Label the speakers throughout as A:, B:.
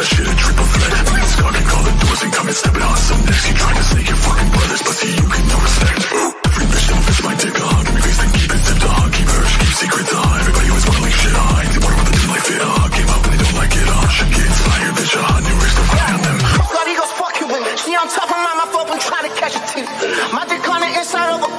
A: that shit a triple threat. Call the doors and come and on some next. You trying to snake your fucking brothers, but see you get no respect. Every bitch don't fist my dick me face and keep it zipped on. Keep her, keep secrets on. Everybody always wanna shit on. They wonder what the doing like fit. Came up and they don't like it on. Should get bitch on. New wrist to find on them.
B: Eagles fucking with me. She on top of my mouth open trying to catch a teeth. My dick on the inside of a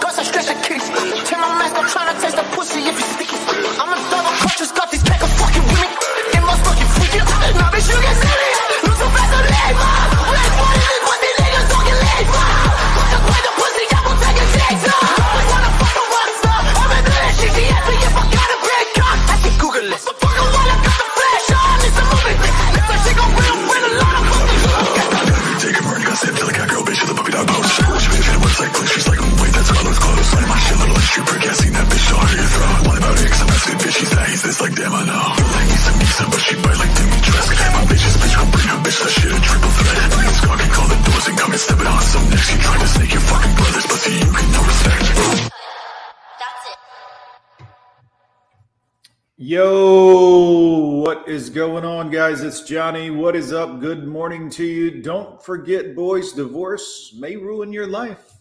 C: Yo, what is going on, guys? It's Johnny. What is up? Good morning to you. Don't forget, boys, divorce may ruin your life.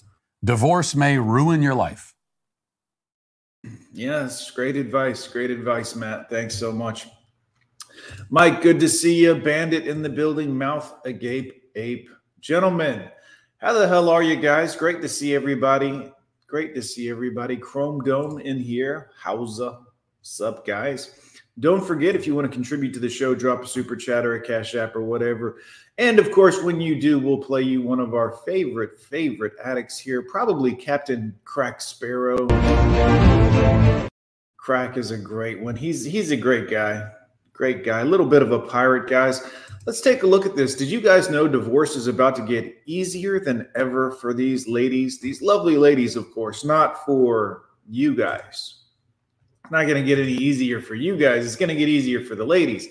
D: Divorce may ruin your life.
C: Yes, great advice. Great advice, Matt. Thanks so much. Mike, good to see you. Bandit in the building, mouth agape, ape. Gentlemen, how the hell are you guys? Great to see everybody. Great to see everybody. Chrome Dome in here. Howza. Sup, guys? Don't forget if you want to contribute to the show, drop a super chat or a cash app or whatever. And of course, when you do, we'll play you one of our favorite, favorite addicts here, probably Captain Crack Sparrow. Crack is a great one. He's he's a great guy. Great guy. A little bit of a pirate, guys. Let's take a look at this. Did you guys know divorce is about to get easier than ever for these ladies? These lovely ladies, of course, not for you guys not going to get any easier for you guys. It's going to get easier for the ladies.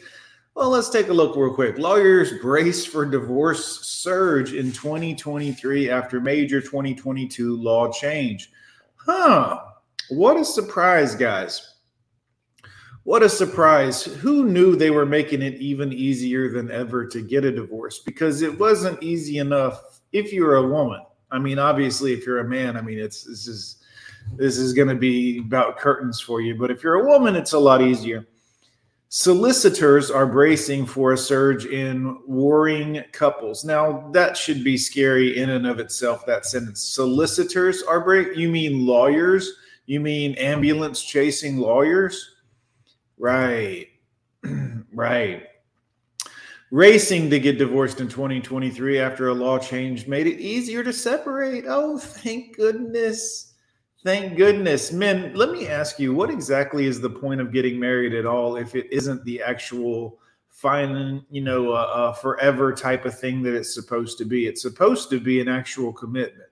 C: Well, let's take a look real quick. Lawyers brace for divorce surge in 2023 after major 2022 law change. Huh. What a surprise, guys. What a surprise. Who knew they were making it even easier than ever to get a divorce? Because it wasn't easy enough if you're a woman. I mean, obviously, if you're a man, I mean, it's this is this is going to be about curtains for you. But if you're a woman, it's a lot easier. Solicitors are bracing for a surge in warring couples. Now, that should be scary in and of itself, that sentence. Solicitors are break. You mean lawyers? You mean ambulance chasing lawyers? Right. right. Racing to get divorced in 2023 after a law change made it easier to separate. Oh, thank goodness. Thank goodness. Men, let me ask you, what exactly is the point of getting married at all if it isn't the actual fine, you know, uh, uh, forever type of thing that it's supposed to be? It's supposed to be an actual commitment.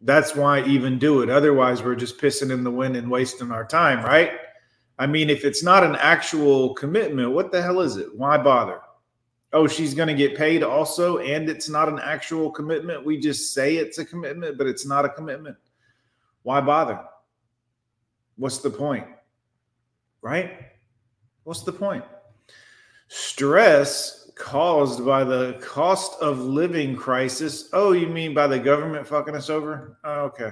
C: That's why even do it. Otherwise, we're just pissing in the wind and wasting our time, right? I mean, if it's not an actual commitment, what the hell is it? Why bother? Oh, she's going to get paid also, and it's not an actual commitment. We just say it's a commitment, but it's not a commitment. Why bother? What's the point? Right? What's the point? Stress caused by the cost of living crisis. Oh, you mean by the government fucking us over? Oh, okay.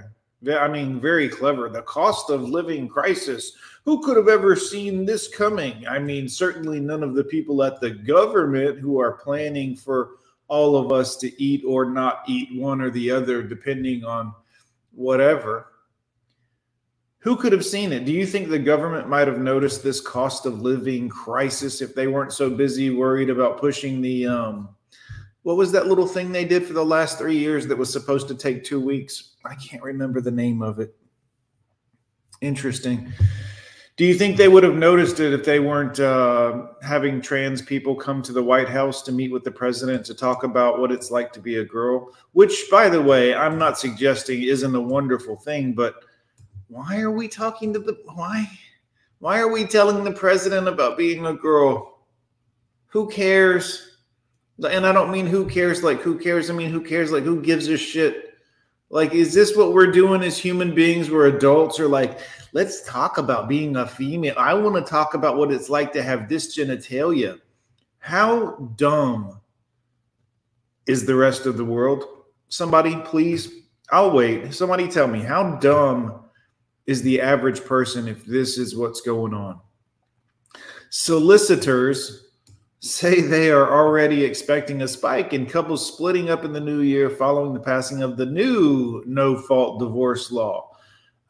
C: I mean, very clever. The cost of living crisis. Who could have ever seen this coming? I mean, certainly none of the people at the government who are planning for all of us to eat or not eat one or the other, depending on whatever. Who could have seen it? Do you think the government might have noticed this cost of living crisis if they weren't so busy worried about pushing the um what was that little thing they did for the last 3 years that was supposed to take 2 weeks? I can't remember the name of it. Interesting. Do you think they would have noticed it if they weren't uh, having trans people come to the White House to meet with the president to talk about what it's like to be a girl? Which, by the way, I'm not suggesting isn't a wonderful thing, but why are we talking to the why why are we telling the president about being a girl? Who cares? And i don't mean who cares like who cares? I mean who cares? Like who gives a shit? Like is this what we're doing as human beings? We're adults or like let's talk about being a female. I want to talk about what it's like to have this genitalia. How dumb is the rest of the world? Somebody, please. I'll wait. Somebody tell me, how dumb is the average person if this is what's going on? Solicitors say they are already expecting a spike in couples splitting up in the new year following the passing of the new no fault divorce law.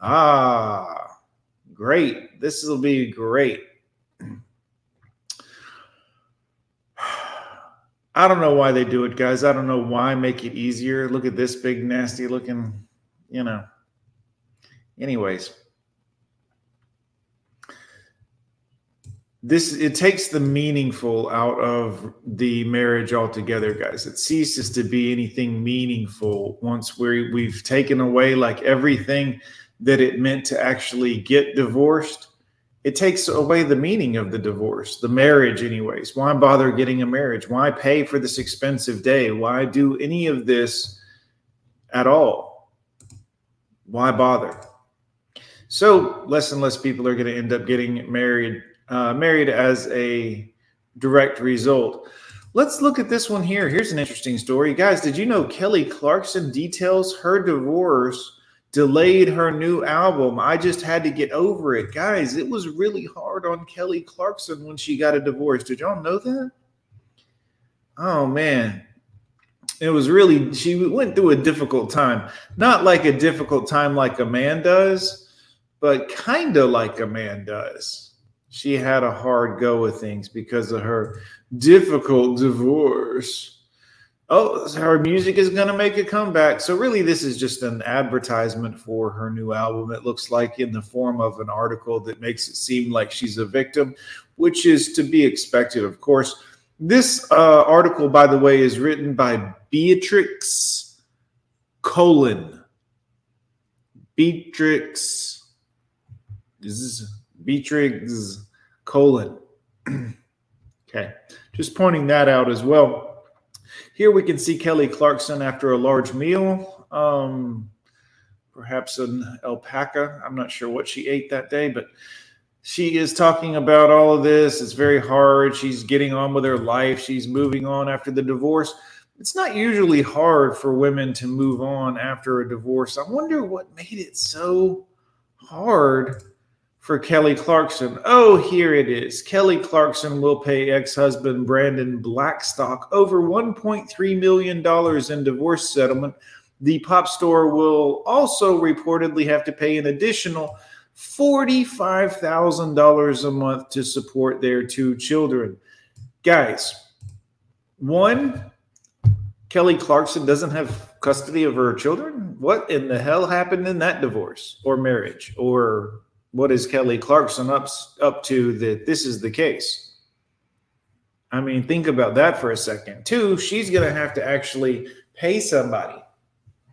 C: Ah, great. This will be great. I don't know why they do it, guys. I don't know why make it easier. Look at this big, nasty looking, you know. Anyways, this it takes the meaningful out of the marriage altogether, guys. It ceases to be anything meaningful once we we've taken away like everything that it meant to actually get divorced it takes away the meaning of the divorce, the marriage, anyways. Why bother getting a marriage? Why pay for this expensive day? Why do any of this at all? Why bother? So less and less people are going to end up getting married, uh, married as a direct result. Let's look at this one here. Here's an interesting story, guys. Did you know Kelly Clarkson details her divorce? delayed her new album. I just had to get over it. Guys, it was really hard on Kelly Clarkson when she got a divorce. Did y'all know that? Oh, man. It was really, she went through a difficult time. Not like a difficult time like a man does, but kind of like a man does. She had a hard go of things because of her difficult divorce oh, her music is going to make a comeback. So, really, this is just an advertisement for her new album. It looks like in the form of an article that makes it seem like she's a victim, which is to be expected, of course. This uh, article, by the way, is written by Beatrix Colon. Beatrix. Beatrix Colon. okay. Just pointing that out as well. Here we can see Kelly Clarkson after a large meal, um, perhaps an alpaca. I'm not sure what she ate that day, but she is talking about all of this. It's very hard. She's getting on with her life. She's moving on after the divorce. It's not usually hard for women to move on after a divorce. I wonder what made it so hard for Kelly Clarkson. Oh, here it is. Kelly Clarkson will pay ex husband Brandon Blackstock over $1.3 million in divorce settlement. The pop store will also reportedly have to pay an additional $45,000 a month to support their two children. Guys, one, Kelly Clarkson doesn't have custody of her children. What in the hell happened in that divorce or marriage or what is Kelly Clarkson up up to that this is the case? I mean, think about that for a second. Two, she's going to have to actually pay somebody,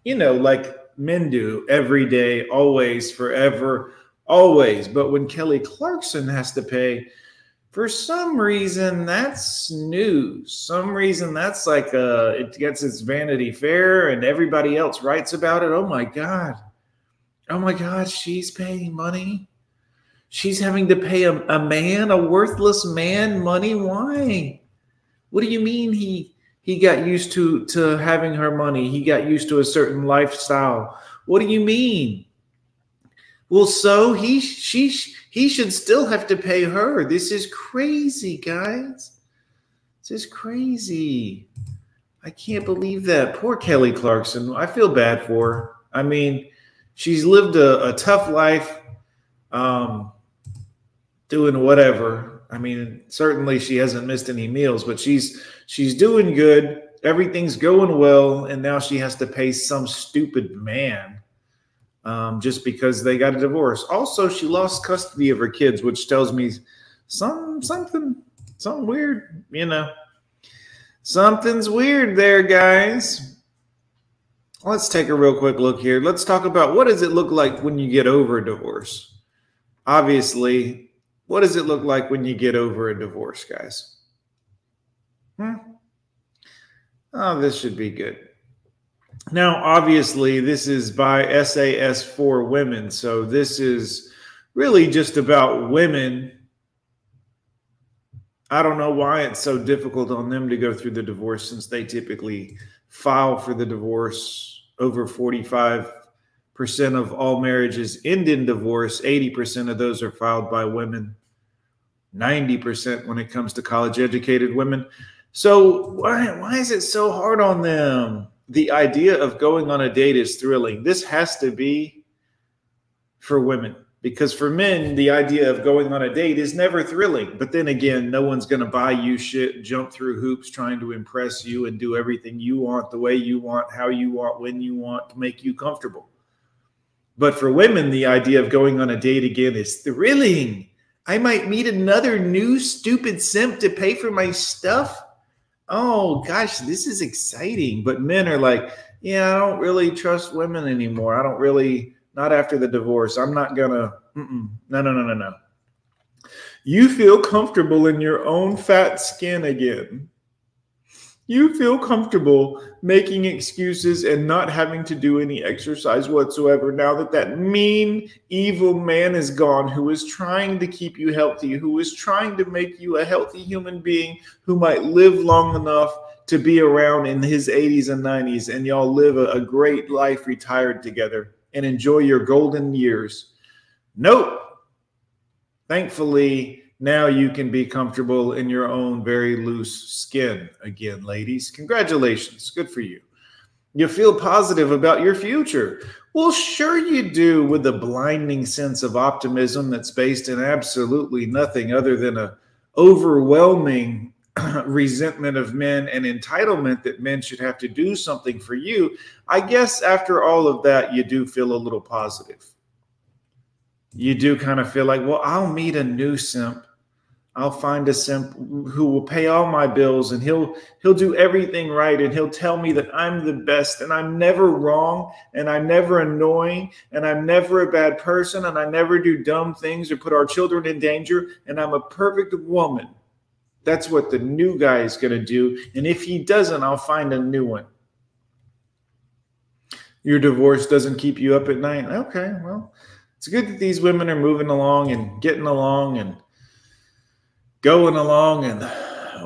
C: you know, like men do every day, always, forever, always. But when Kelly Clarkson has to pay, for some reason, that's news. Some reason that's like a, it gets its Vanity Fair and everybody else writes about it. Oh my God. Oh my God, she's paying money. She's having to pay a, a man, a worthless man, money. Why? What do you mean he he got used to to having her money? He got used to a certain lifestyle. What do you mean? Well, so he she he should still have to pay her. This is crazy, guys. This is crazy. I can't believe that. Poor Kelly Clarkson. I feel bad for her. I mean, she's lived a, a tough life, um, doing whatever. I mean, certainly she hasn't missed any meals, but she's she's doing good. Everything's going well, and now she has to pay some stupid man um, just because they got a divorce. Also, she lost custody of her kids, which tells me some something something weird. You know, something's weird there, guys. Let's take a real quick look here. Let's talk about what does it look like when you get over a divorce. Obviously, what does it look like when you get over a divorce, guys? Hmm? Oh, this should be good. Now, obviously, this is by SAS for women. So this is really just about women I don't know why it's so difficult on them to go through the divorce since they typically file for the divorce over 45% of all marriages end in divorce. 80% of those are filed by women. 90% when it comes to college educated women. So why why is it so hard on them? The idea of going on a date is thrilling. This has to be for women because for men the idea of going on a date is never thrilling. But then again no one's going to buy you shit jump through hoops trying to impress you and do everything you want the way you want how you want when you want to make you comfortable. But for women the idea of going on a date again is thrilling. I might meet another new stupid simp to pay for my stuff. Oh gosh this is exciting. But men are like yeah i don't really trust women anymore. I don't really not after the divorce. I'm not gonna. Mm-mm. No, no, no, no, no. You feel comfortable in your own fat skin again. You feel comfortable making excuses and not having to do any exercise whatsoever now that that mean, evil man is gone who is trying to keep you healthy, who is trying to make you a healthy human being who might live long enough to be around in his 80s and 90s and y'all live a, a great life retired together and enjoy your golden years. Nope. Thankfully, now you can be comfortable in your own very loose skin again, ladies. Congratulations. Good for you. You feel positive about your future. Well, sure you do with a blinding sense of optimism that's based in absolutely nothing other than a overwhelming resentment of men and entitlement that men should have to do something for you, I guess after all of that, you do feel a little positive. You do kind of feel like, well, I'll meet a new simp. I'll find a simp who will pay all my bills and he'll he'll do everything right and he'll tell me that I'm the best and I'm never wrong and I'm never annoying and I'm never a bad person and I never do dumb things or put our children in danger and I'm a perfect woman. That's what the new guy is going to do. And if he doesn't, I'll find a new one. Your divorce doesn't keep you up at night. Okay, well, it's good that these women are moving along and getting along and going along and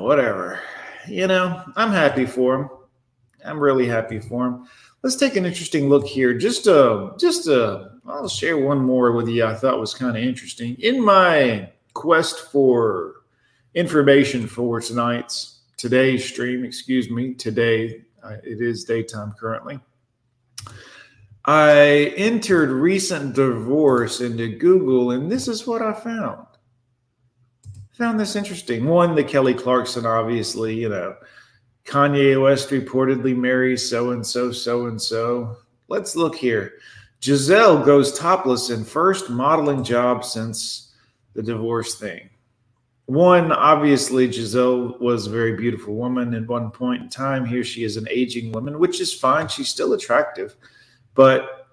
C: whatever. You know, I'm happy for them. I'm really happy for them. Let's take an interesting look here. Just uh just uh I'll share one more with you I thought was kind of interesting. In my quest for information for tonight's today's stream. Excuse me, today uh, it is daytime currently. I entered recent divorce into Google, and this is what I found. Found this interesting. One, the Kelly Clarkson, obviously, you know, Kanye West reportedly marries so and so, so and so. Let's look here. Gisele goes topless in first modeling job since the divorce thing one, obviously, Gisele was a very beautiful woman at one point in time. Here she is an aging woman, which is fine. She's still attractive. But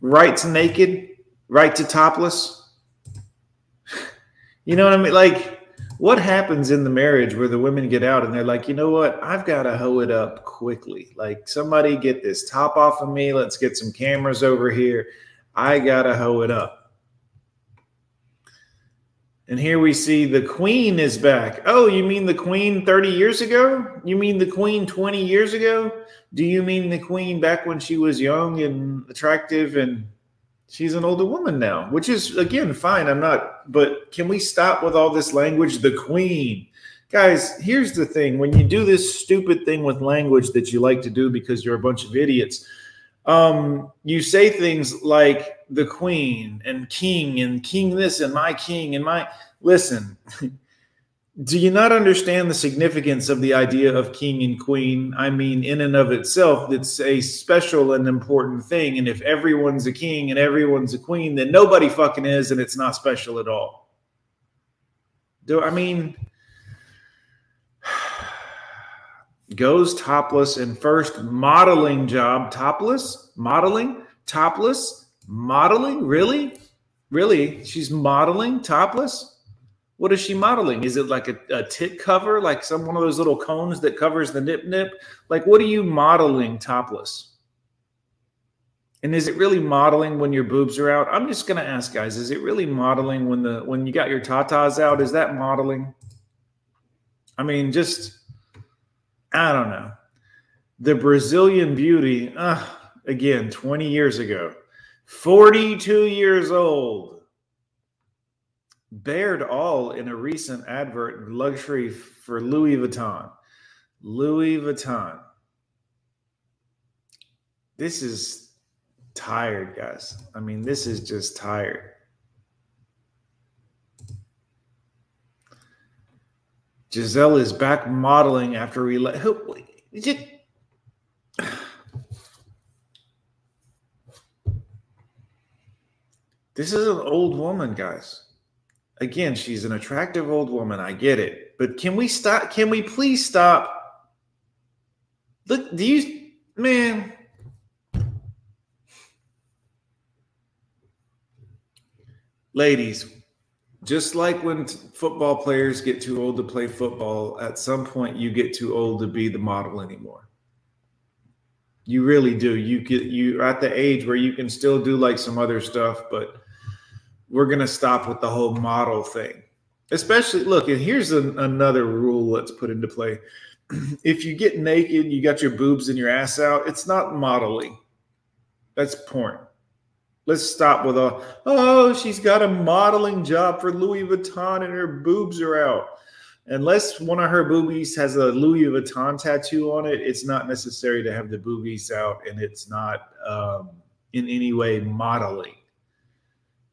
C: right to naked, right to topless. You know what I mean? Like, what happens in the marriage where the women get out and they're like, you know what? I've got to hoe it up quickly. Like, somebody get this top off of me. Let's get some cameras over here. I got to hoe it up. And here we see the queen is back. Oh, you mean the queen 30 years ago? You mean the queen 20 years ago? Do you mean the queen back when she was young and attractive and she's an older woman now, which is again fine. I'm not, but can we stop with all this language? The queen. Guys, here's the thing when you do this stupid thing with language that you like to do because you're a bunch of idiots, um, you say things like the queen and king and king this and my king and my listen do you not understand the significance of the idea of king and queen? I mean in and of itself it's a special and important thing. And if everyone's a king and everyone's a queen then nobody fucking is and it's not special at all. Do i mean goes topless in first modeling job topless modeling topless Modeling? Really? Really? She's modeling topless? What is she modeling? Is it like a, a tit cover, like some one of those little cones that covers the nip nip? Like, what are you modeling topless? And is it really modeling when your boobs are out? I'm just gonna ask, guys. Is it really modeling when the when you got your tatas out? Is that modeling? I mean, just I don't know. The Brazilian beauty, uh, again, 20 years ago, 42 years old, bared all in a recent advert luxury for Louis Vuitton. Louis Vuitton. This is tired, guys. I mean, this is just tired. Gisele is back modeling after we let. This is an old woman, guys. Again, she's an attractive old woman. I get it. But can we stop? Can we please stop? Look, do you, man? Ladies, just like when football players get too old to play football, at some point you get too old to be the model anymore. You really do. You get you're at the age where you can still do like some other stuff, but we're gonna stop with the whole model thing. Especially look, and here's an, another rule let's put into play. if you get naked, you got your boobs and your ass out, it's not modeling. That's porn. Let's stop with a, oh, she's got a modeling job for Louis Vuitton and her boobs are out. Unless one of her boobies has a Louis Vuitton tattoo on it, it's not necessary to have the boobies out and it's not um, in any way modeling.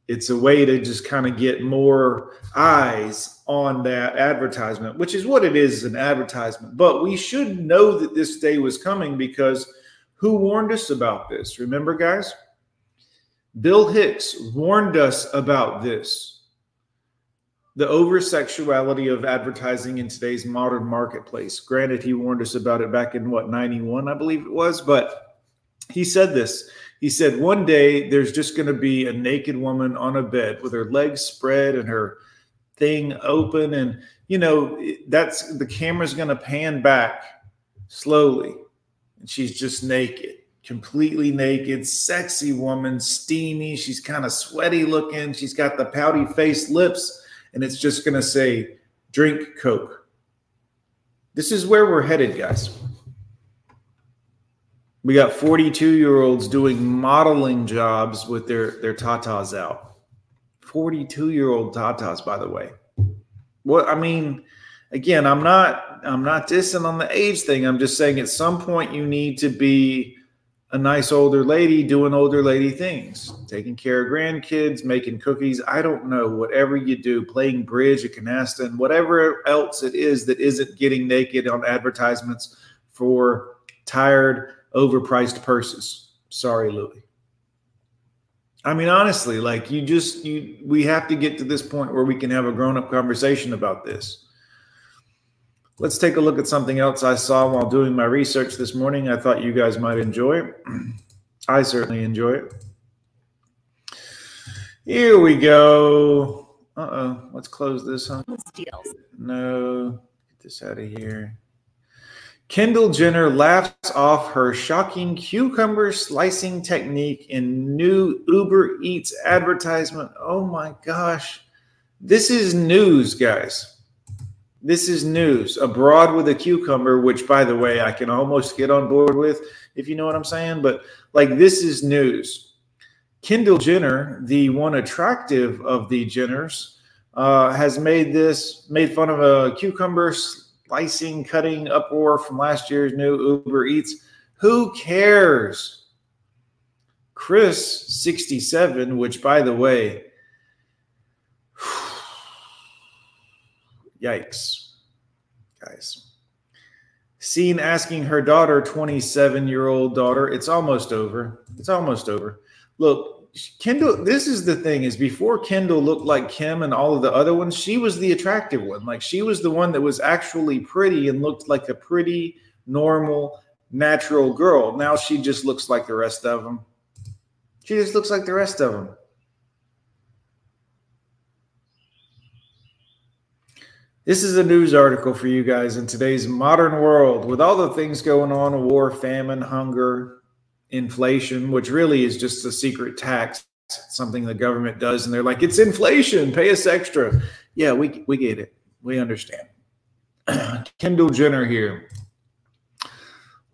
C: It's a way to just kind of get more eyes on that advertisement, which is what it is an advertisement. But we should know that this day was coming because who warned us about this? Remember, guys? Bill Hicks warned us about this the over sexuality of advertising in today's modern marketplace. Granted, he warned us about it back in what, 91, I believe it was, but he said this. He said, One day there's just going to be a naked woman on a bed with her legs spread and her thing open. And, you know, that's the camera's going to pan back slowly. And she's just naked completely naked, sexy woman, steamy. She's kind of sweaty looking. She's got the pouty face lips, and it's just going to say, drink Coke. This is where we're headed, guys. We got 42 year olds doing modeling jobs with their, their tatas out. 42 year old tatas, by the way. What I mean, again, I'm not I'm not dissing on the age thing. I'm just saying at some point you need to be a nice older lady doing older lady things, taking care of grandkids, making cookies. I don't know, whatever you do, playing bridge at canasta, and whatever else it is that isn't getting naked on advertisements for tired, overpriced purses. Sorry, Louis. I mean, honestly, like you just you we have to get to this point where we can have a grown-up conversation about this. Let's take a look at something else I saw while doing my research this morning. I thought you guys might enjoy it. I certainly enjoy it. Here we go. Uh oh. Let's close this. Huh?
E: Deals.
C: No. Get this out of here. Kendall Jenner laughs off her shocking cucumber slicing technique in new Uber Eats advertisement. Oh my gosh. This is news, guys. This is news. Abroad with a cucumber, which, by the way, I can almost get on board with, if you know what I'm saying. But like, this is news. Kendall Jenner, the one attractive of the Jenners, uh, has made this made fun of a cucumber slicing, cutting uproar from last year's new Uber Eats. Who cares? Kris, 67, which, by the way, Yikes, guys. Seen asking her daughter, 27 year old daughter, it's almost over. It's almost over. Look, Kendall, this is the thing is before Kendall looked like Kim and all of the other ones, she was the attractive one. Like she was the one that was actually pretty and looked like a pretty, normal, natural girl. Now she just looks like the rest of them. She just looks like the rest of them. This is a news article for you guys in today's modern world with all the things going on war, famine, hunger, inflation, which really is just a secret tax, something the government does. And they're like, it's inflation, pay us extra. Yeah, we, we get it. We understand. Kendall Jenner here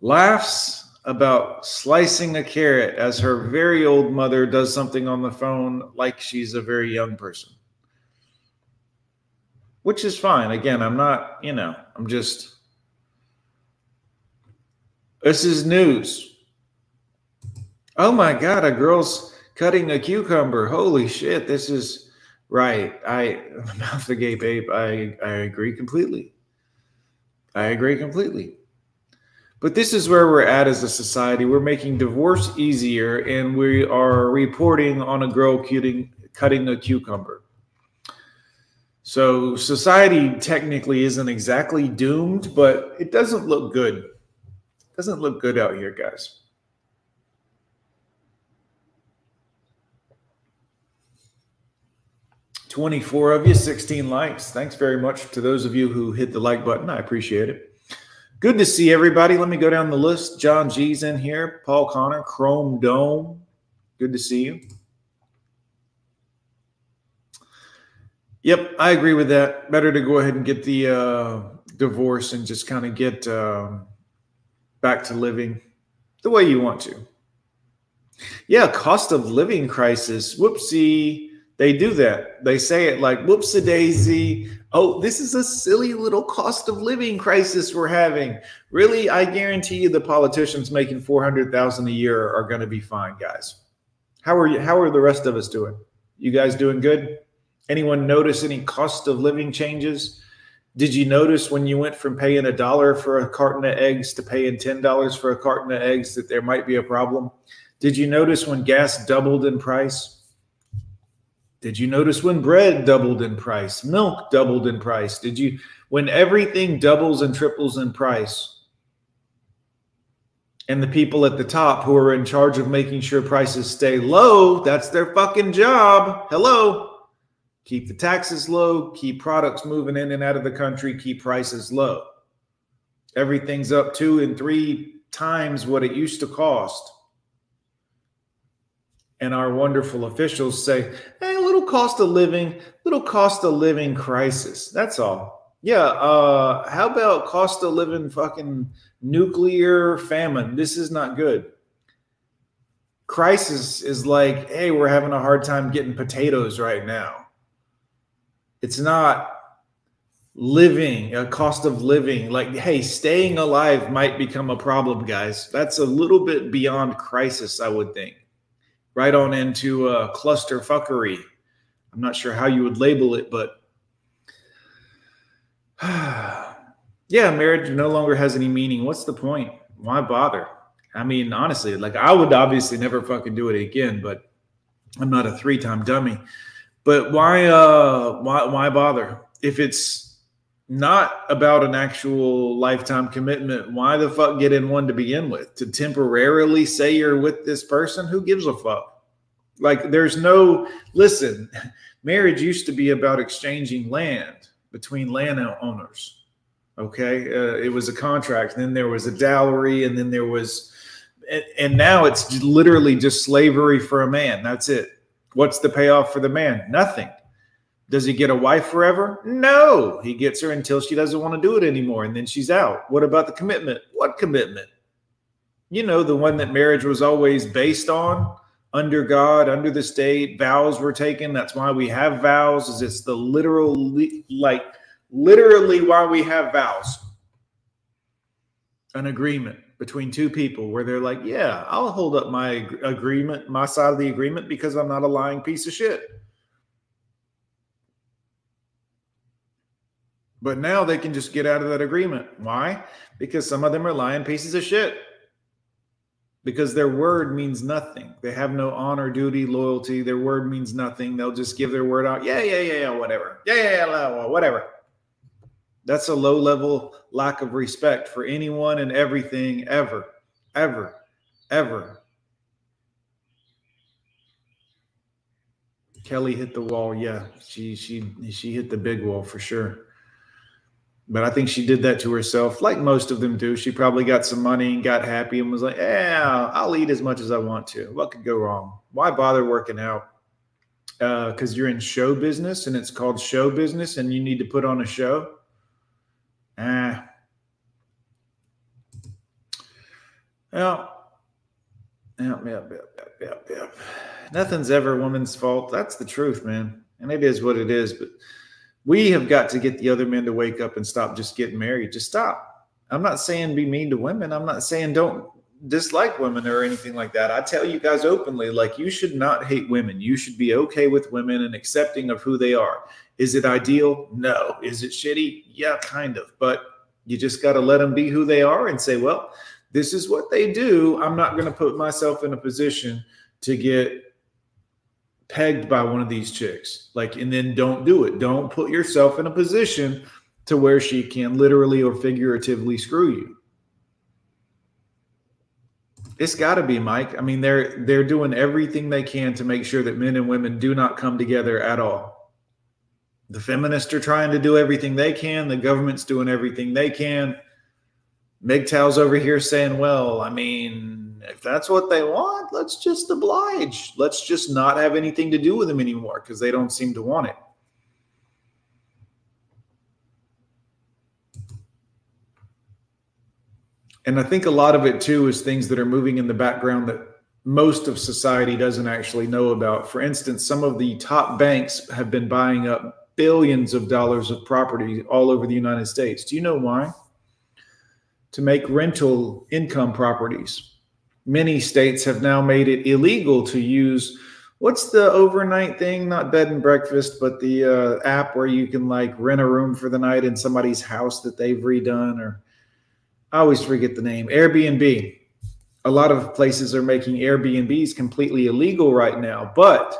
C: laughs about slicing a carrot as her very old mother does something on the phone like she's a very young person. Which is fine. Again, I'm not, you know, I'm just. This is news. Oh my God, a girl's cutting a cucumber. Holy shit, this is right. I, mouth agape ape, I, I agree completely. I agree completely. But this is where we're at as a society. We're making divorce easier and we are reporting on a girl cutting, cutting a cucumber. So society technically isn't exactly doomed, but it doesn't look good. It doesn't look good out here, guys. Twenty-four of you, sixteen likes. Thanks very much to those of you who hit the like button. I appreciate it. Good to see everybody. Let me go down the list. John G's in here. Paul Connor, Chrome Dome. Good to see you. Yep, I agree with that. Better to go ahead and get the uh, divorce and just kind of get um, back to living the way you want to. Yeah, cost of living crisis. Whoopsie. They do that. They say it like whoops a daisy. Oh, this is a silly little cost of living crisis we're having. Really, I guarantee you the politicians making 400,000 a year are going to be fine, guys. How are you how are the rest of us doing? You guys doing good? Anyone notice any cost of living changes? Did you notice when you went from paying a dollar for a carton of eggs to paying $10 for a carton of eggs that there might be a problem? Did you notice when gas doubled in price? Did you notice when bread doubled in price, milk doubled in price? Did you, when everything doubles and triples in price, and the people at the top who are in charge of making sure prices stay low, that's their fucking job. Hello. Keep the taxes low, keep products moving in and out of the country, keep prices low. Everything's up two and three times what it used to cost and our wonderful officials say, hey, a little cost of living, little cost of living crisis. That's all. Yeah. Uh, how about cost of living fucking nuclear famine? This is not good. Crisis is like, hey, we're having a hard time getting potatoes right now. It's not living, a cost of living. Like, hey, staying alive might become a problem, guys. That's a little bit beyond crisis, I would think right on into uh, cluster fuckery. I'm not sure how you would label it, but yeah, marriage no longer has any meaning. What's the point? Why bother? I mean, honestly, like I would obviously never fucking do it again, but I'm not a three-time dummy. But why uh why why bother? If it's not about an actual lifetime commitment, why the fuck get in one to begin with? To temporarily say you're with this person? Who gives a fuck? Like, there's no, listen, marriage used to be about exchanging land between landowners. Okay. Uh, it was a contract. Then there was a dowry, and then there was, and, and now it's literally just slavery for a man. That's it. What's the payoff for the man? Nothing. Does he get a wife forever? No. He gets her until she doesn't want to do it anymore and then she's out. What about the commitment? What commitment? You know, the one that marriage was always based on under God, under the state. Vows were taken. That's why we have vows, is it's the literal like literally why we have vows. An agreement between two people where they're like, yeah, I'll hold up my agreement, my side of the agreement because I'm not a lying piece of shit. But now they can just get out of that agreement. Why? Because some of them are lying pieces of shit. Because their word means nothing. They have no honor, duty, loyalty. Their word means nothing. They'll just give their word out. Yeah, yeah, yeah, yeah, whatever. Yeah, yeah, yeah, whatever. That's a low level lack of respect for anyone and everything ever, ever, ever. Kelly hit the wall. Yeah, she she she hit the big wall for sure. But I think she did that to herself, like most of them do. She probably got some money and got happy and was like, "Yeah, I'll eat as much as I want to. What could go wrong? Why bother working out? Because uh, you're in show business and it's called show business, and you need to put on a show. Ah. Well, Yep, yep, yep, yep, yep, yep. Nothing's ever a woman's fault. That's the truth, man. And it is what it is. But we have got to get the other men to wake up and stop just getting married. Just stop. I'm not saying be mean to women. I'm not saying don't dislike women or anything like that. I tell you guys openly, like you should not hate women. You should be okay with women and accepting of who they are. Is it ideal? No. Is it shitty? Yeah, kind of. But you just got to let them be who they are and say, well, this is what they do. I'm not going to put myself in a position to get pegged by one of these chicks. Like, and then don't do it. Don't put yourself in a position to where she can literally or figuratively screw you. It's got to be, Mike. I mean, they're they're doing everything they can to make sure that men and women do not come together at all. The feminists are trying to do everything they can. The government's doing everything they can. MGTOW's over here saying, well, I mean, if that's what they want, let's just oblige. Let's just not have anything to do with them anymore because they don't seem to want it. And I think a lot of it too is things that are moving in the background that most of society doesn't actually know about. For instance, some of the top banks have been buying up billions of dollars of property all over the United States. Do you know why? to make rental income properties. Many states have now made it illegal to use what's the overnight thing? Not bed and breakfast, but the uh, app where you can like rent a room for the night in somebody's house that they've redone, or I always forget the name Airbnb. A lot of places are making Airbnbs completely illegal right now, but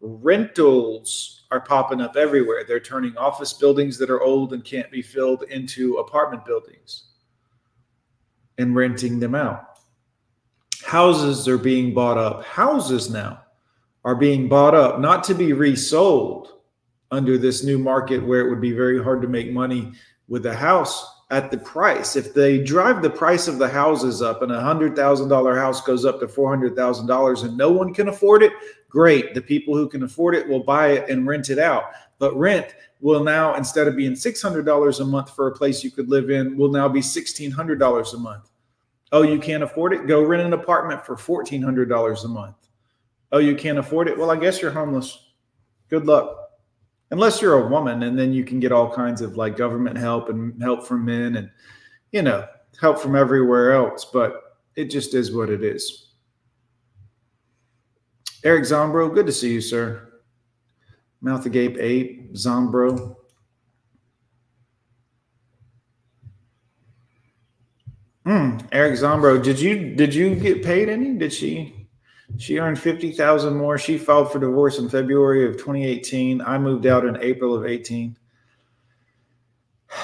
C: rentals are popping up everywhere. They're turning office buildings that are old and can't be filled into apartment buildings and renting them out. Houses are being bought up. Houses now are being bought up, not to be resold under this new market where it would be very hard to make money with a house at the price. If they drive the price of the houses up and a hundred thousand dollar house goes up to four hundred thousand dollars and no one can afford it, great. The people who can afford it will buy it and rent it out. But rent will now, instead of being six hundred dollars a month for a place you could live in, will now be sixteen hundred dollars a month. Oh, you can't afford it? Go rent an apartment for $1,400 a month. Oh, you can't afford it? Well, I guess you're homeless. Good luck. Unless you're a woman, and then you can get all kinds of like government help and help from men and, you know, help from everywhere else. But it just is what it is. Eric Zombro, good to see you, sir. Mouth agape ape, Zombro. Hmm. Eric Zombro, did you did you get paid any? Did she she earned fifty thousand more? She filed for divorce in February of 2018. I moved out in April of 18.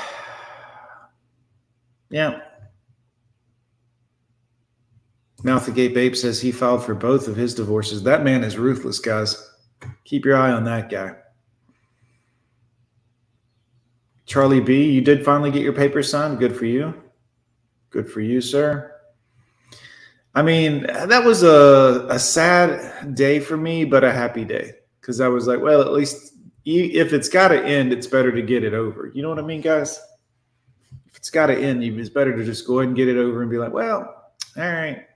C: yeah. Mouth agape ape says he filed for both of his divorces. That man is ruthless, guys. Keep your eye on that guy. Charlie B, you did finally get your papers signed. Good for you. Good for you, sir. I mean, that was a, a sad day for me, but a happy day because I was like, well, at least if it's got to end, it's better to get it over. You know what I mean, guys? If it's got to end, it's better to just go ahead and get it over and be like, well, all right.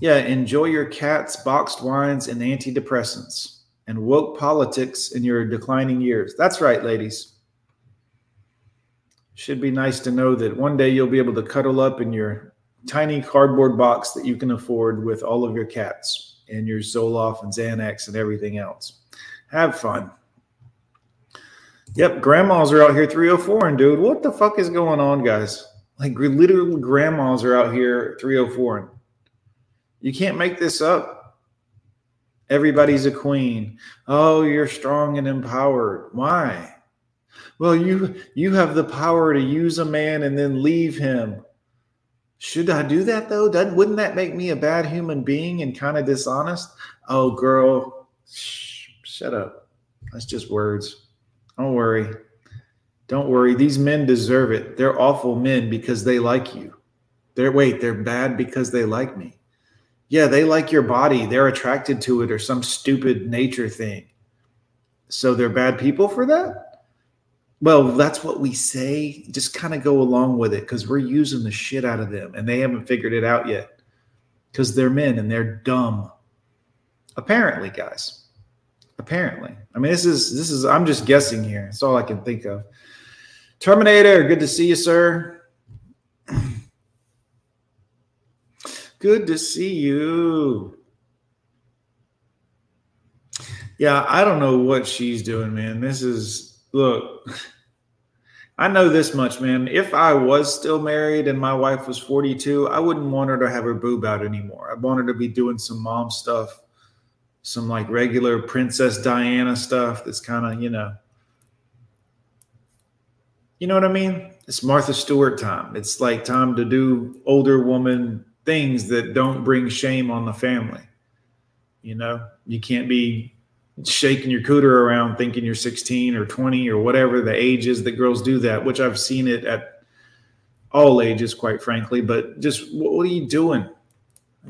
C: Yeah, enjoy your cats, boxed wines, and antidepressants and woke politics in your declining years. That's right, ladies should be nice to know that one day you'll be able to cuddle up in your tiny cardboard box that you can afford with all of your cats and your Zoloft and Xanax and everything else. Have fun. Yep, grandmas are out here 304 and dude, what the fuck is going on, guys? Like literally grandmas are out here 304 and you can't make this up. Everybody's a queen. Oh, you're strong and empowered. Why? Well, you you have the power to use a man and then leave him. Should I do that though? Doesn't wouldn't that make me a bad human being and kind of dishonest? Oh, girl, shut up. That's just words. Don't worry. Don't worry. These men deserve it. They're awful men because they like you. They're wait, they're bad because they like me. Yeah, they like your body. They're attracted to it or some stupid nature thing. So they're bad people for that? Well, that's what we say. Just kind of go along with it because we're using the shit out of them and they haven't figured it out yet because they're men and they're dumb. Apparently, guys. Apparently. I mean, this is, this is, I'm just guessing here. It's all I can think of. Terminator, good to see you, sir. Good to see you. Yeah, I don't know what she's doing, man. This is look. I know this much, man. If I was still married and my wife was 42, I wouldn't want her to have her boob out anymore. I want her to be doing some mom stuff, some like regular Princess Diana stuff that's kind of, you know, you know what I mean? It's Martha Stewart time. It's like time to do older woman things that don't bring shame on the family. You know, you can't be shaking your cooter around thinking you're 16 or 20 or whatever the age is that girls do that, which I've seen it at all ages, quite frankly. But just what, are you doing?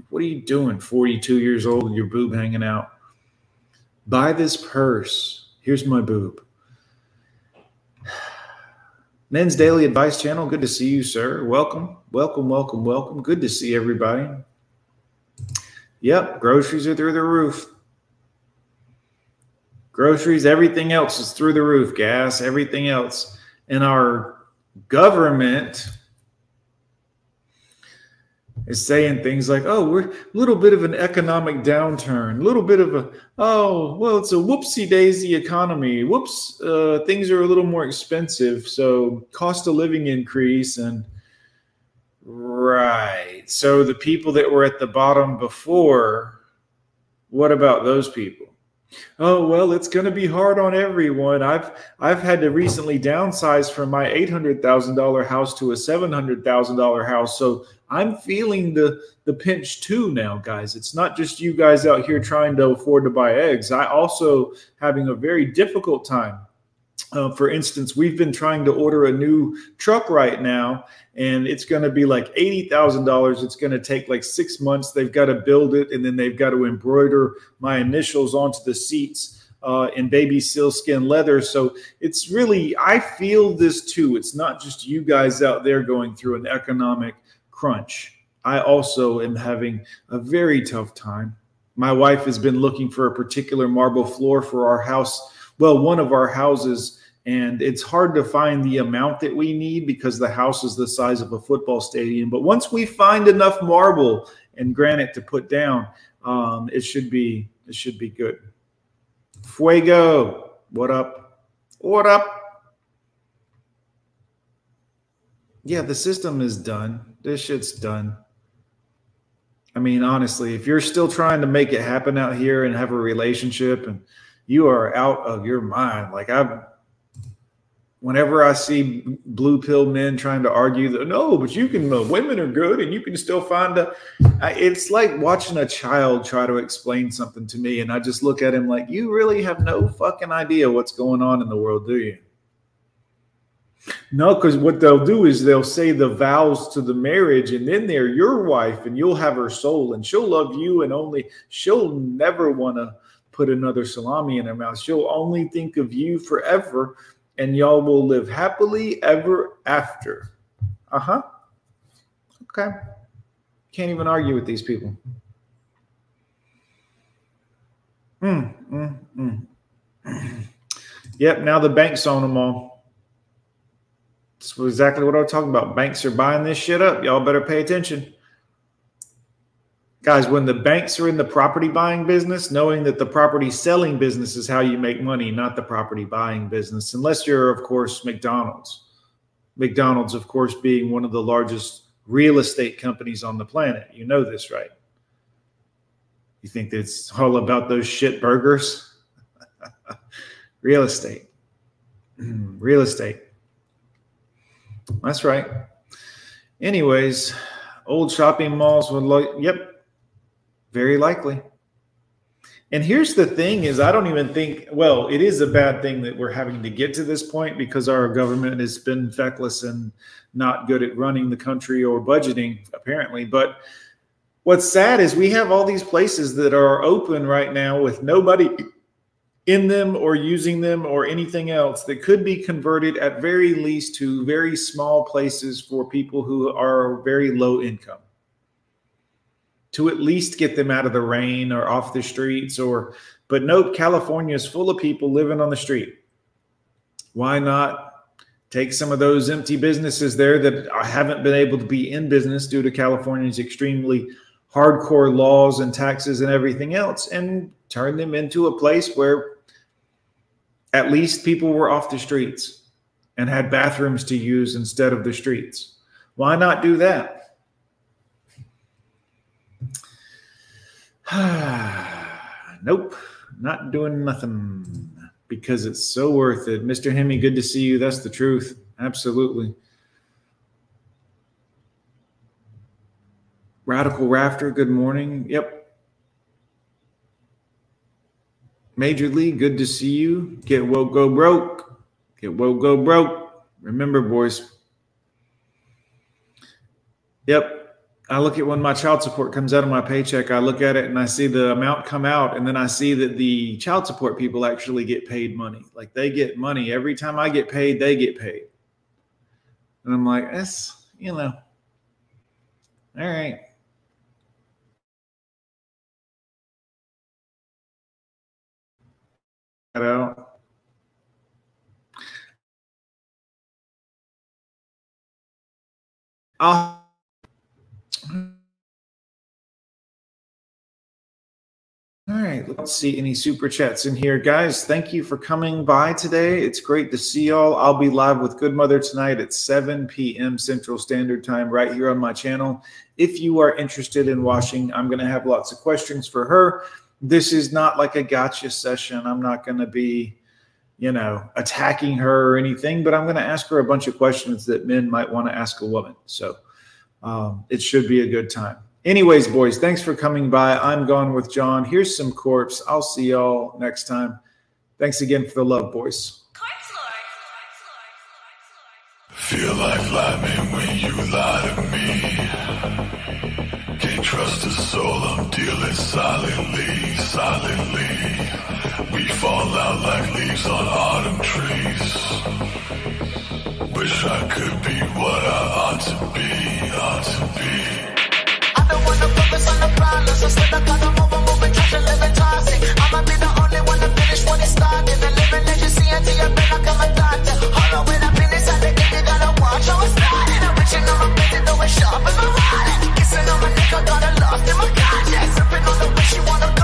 C: What are you doing? 42 years old your boob hanging out. Buy this purse. Here's my boob. Men's Daily Advice Channel. Good to see you, sir. Welcome, welcome, welcome, welcome. Good to see everybody. Yep, groceries are through the roof. Groceries, everything else is through the roof. Gas, everything else. And our government is saying things like, oh, we're a little bit of an economic downturn, a little bit of a, oh, well, it's a whoopsie daisy economy. Whoops, uh, things are a little more expensive. So cost of living increase. And right. So the people that were at the bottom before, what about those people? Oh well, it's going to be hard on everyone. I've I've had to recently downsize from my eight hundred thousand dollar house to a seven hundred thousand dollar house, so I'm feeling the the pinch too now, guys. It's not just you guys out here trying to afford to buy eggs. I also having a very difficult time uh, for instance, we've been trying to order a new truck right now, and it's going to be like eighty thousand dollars. It's going to take like six months. They've got to build it, and then they've got to embroider my initials onto the seats uh, in baby sealskin leather. So it's really, I feel this too. It's not just you guys out there going through an economic crunch. I also am having a very tough time. My wife has been looking for a particular marble floor for our house well, one of our houses, and it's hard to find the amount that we need because the house is the size of a football stadium. But once we find enough marble and granite to put down, um, it should be it should be good. Fuego, what up? What up? Yeah, the system is done. This shit's done. I mean, honestly, if you're still trying to make it happen out here and have a relationship and you are out of your mind. Like I, whenever I see blue pill men trying to argue that no, but you can, uh, women are good and you can still find a, I, it's like watching a child try to explain something to me. And I just look at him like, you really have no fucking idea what's going on in the world, do you? No, because what they'll do is they'll say the vows to the marriage, and then they're your wife, and you'll have her soul, and she'll love you, and only she'll never want to put another salami in her mouth. She'll only think of you forever, and y'all will live happily ever after. Uh huh. Okay. Can't even argue with these people. Mm, mm, mm. yep, now the banks own them all. That's exactly what I was talking about. Banks are buying this shit up. Y'all better pay attention guys, when the banks are in the property buying business, knowing that the property selling business is how you make money, not the property buying business, unless you're, of course, McDonald's. McDonald's, of course, being one of the largest real estate companies on the planet. You know this, right? You think it's all about those shit burgers? real estate. real estate. That's right. Anyways, old shopping malls would like, yep, very likely. And here's the thing is I don't even think well, it is a bad thing that we're having to get to this point because our government has been feckless and not good at running the country or budgeting apparently, but what's sad is we have all these places that are open right now with nobody in them or using them or anything else that could be converted at very least to very small places for people who are very low income to at least get them out of the rain or off the streets or but note california is full of people living on the street. Why not take some of those empty businesses there that haven't been able to be in business due to california's extremely hardcore laws and taxes and everything else and turn them into a place where at least people were off the streets and had bathrooms to use instead of the streets? Why not do that nope, not doing nothing because it's so worth it. Mr. Hemi, good to see you. That's the truth. Absolutely. Radical Rafter, good morning. Yep. Major League, good to see you. Get woke, go broke. Get woke, go broke. Remember, boys. Yep. I look at when my child support comes out of my paycheck, I look at it and I see the amount come out, and then I see that the child support people actually get paid money. Like they get money every time I get paid, they get paid. And I'm like, that's, you know, all right. Out. I'll all right, let's see any super chats in here. Guys, thank you for coming by today. It's great to see y'all. I'll be live with Good Mother tonight at 7 p.m. Central Standard Time right here on my channel. If you are interested in washing, I'm going to have lots of questions for her. This is not like a gotcha session. I'm not going to be, you know, attacking her or anything, but I'm going to ask her a bunch of questions that men might want to ask a woman. So um, it should be a good time. Anyways, boys, thanks for coming by. I'm gone with John. Here's some corpse. I'll see y'all next time. Thanks again for the love, boys.
A: Feel like lying when you lie to me. Can't trust a soul, I'm dealing silently, silently. We fall out like leaves on autumn trees. Wish I could be what I ought to be, ought to be I
B: don't wanna focus on the problems. Instead, I gotta move move and trash and live and toxic. I'ma be the only one to finish when it started. The living legacy until you're been like I'm a doctor. Hold on, when I finish, I think you gotta watch how it's started. I'm reaching on my bed, though it's sharp as my wallet. Kissing on my neck, I got a lost in my conscience. Ripping on the way she wanna